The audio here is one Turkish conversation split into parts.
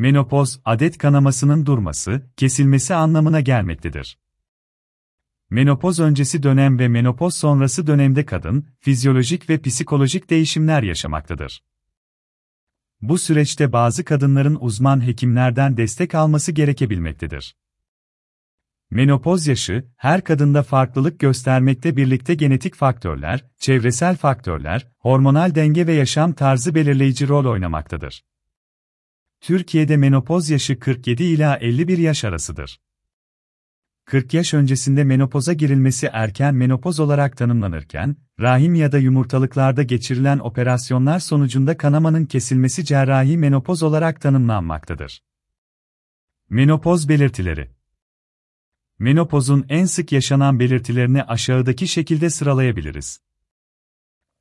Menopoz, adet kanamasının durması, kesilmesi anlamına gelmektedir. Menopoz öncesi dönem ve menopoz sonrası dönemde kadın, fizyolojik ve psikolojik değişimler yaşamaktadır. Bu süreçte bazı kadınların uzman hekimlerden destek alması gerekebilmektedir. Menopoz yaşı, her kadında farklılık göstermekte birlikte genetik faktörler, çevresel faktörler, hormonal denge ve yaşam tarzı belirleyici rol oynamaktadır. Türkiye'de menopoz yaşı 47 ila 51 yaş arasıdır. 40 yaş öncesinde menopoza girilmesi erken menopoz olarak tanımlanırken, rahim ya da yumurtalıklarda geçirilen operasyonlar sonucunda kanamanın kesilmesi cerrahi menopoz olarak tanımlanmaktadır. Menopoz belirtileri Menopozun en sık yaşanan belirtilerini aşağıdaki şekilde sıralayabiliriz.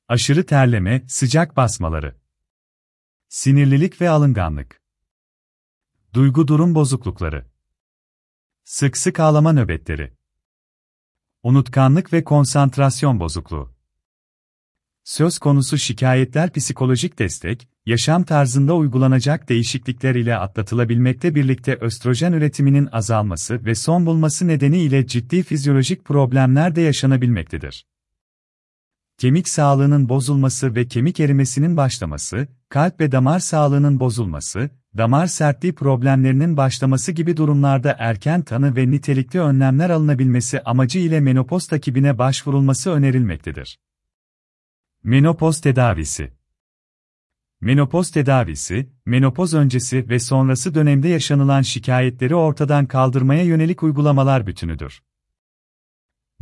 Aşırı terleme, sıcak basmaları. Sinirlilik ve alınganlık. Duygu durum bozuklukları. Sık sık ağlama nöbetleri. Unutkanlık ve konsantrasyon bozukluğu. Söz konusu şikayetler psikolojik destek, yaşam tarzında uygulanacak değişiklikler ile atlatılabilmekte birlikte östrojen üretiminin azalması ve son bulması nedeniyle ciddi fizyolojik problemler de yaşanabilmektedir. Kemik sağlığının bozulması ve kemik erimesinin başlaması, kalp ve damar sağlığının bozulması, damar sertliği problemlerinin başlaması gibi durumlarda erken tanı ve nitelikli önlemler alınabilmesi amacı ile menopoz takibine başvurulması önerilmektedir. Menopoz tedavisi Menopoz tedavisi, menopoz öncesi ve sonrası dönemde yaşanılan şikayetleri ortadan kaldırmaya yönelik uygulamalar bütünüdür.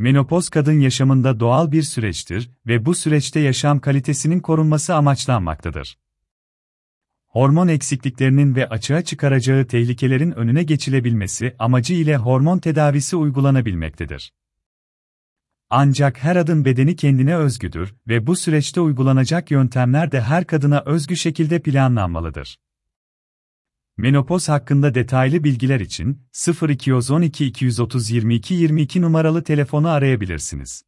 Menopoz kadın yaşamında doğal bir süreçtir ve bu süreçte yaşam kalitesinin korunması amaçlanmaktadır. Hormon eksikliklerinin ve açığa çıkaracağı tehlikelerin önüne geçilebilmesi amacı ile hormon tedavisi uygulanabilmektedir. Ancak her adın bedeni kendine özgüdür ve bu süreçte uygulanacak yöntemler de her kadına özgü şekilde planlanmalıdır. Menopoz hakkında detaylı bilgiler için 0212 230 22 22 numaralı telefonu arayabilirsiniz.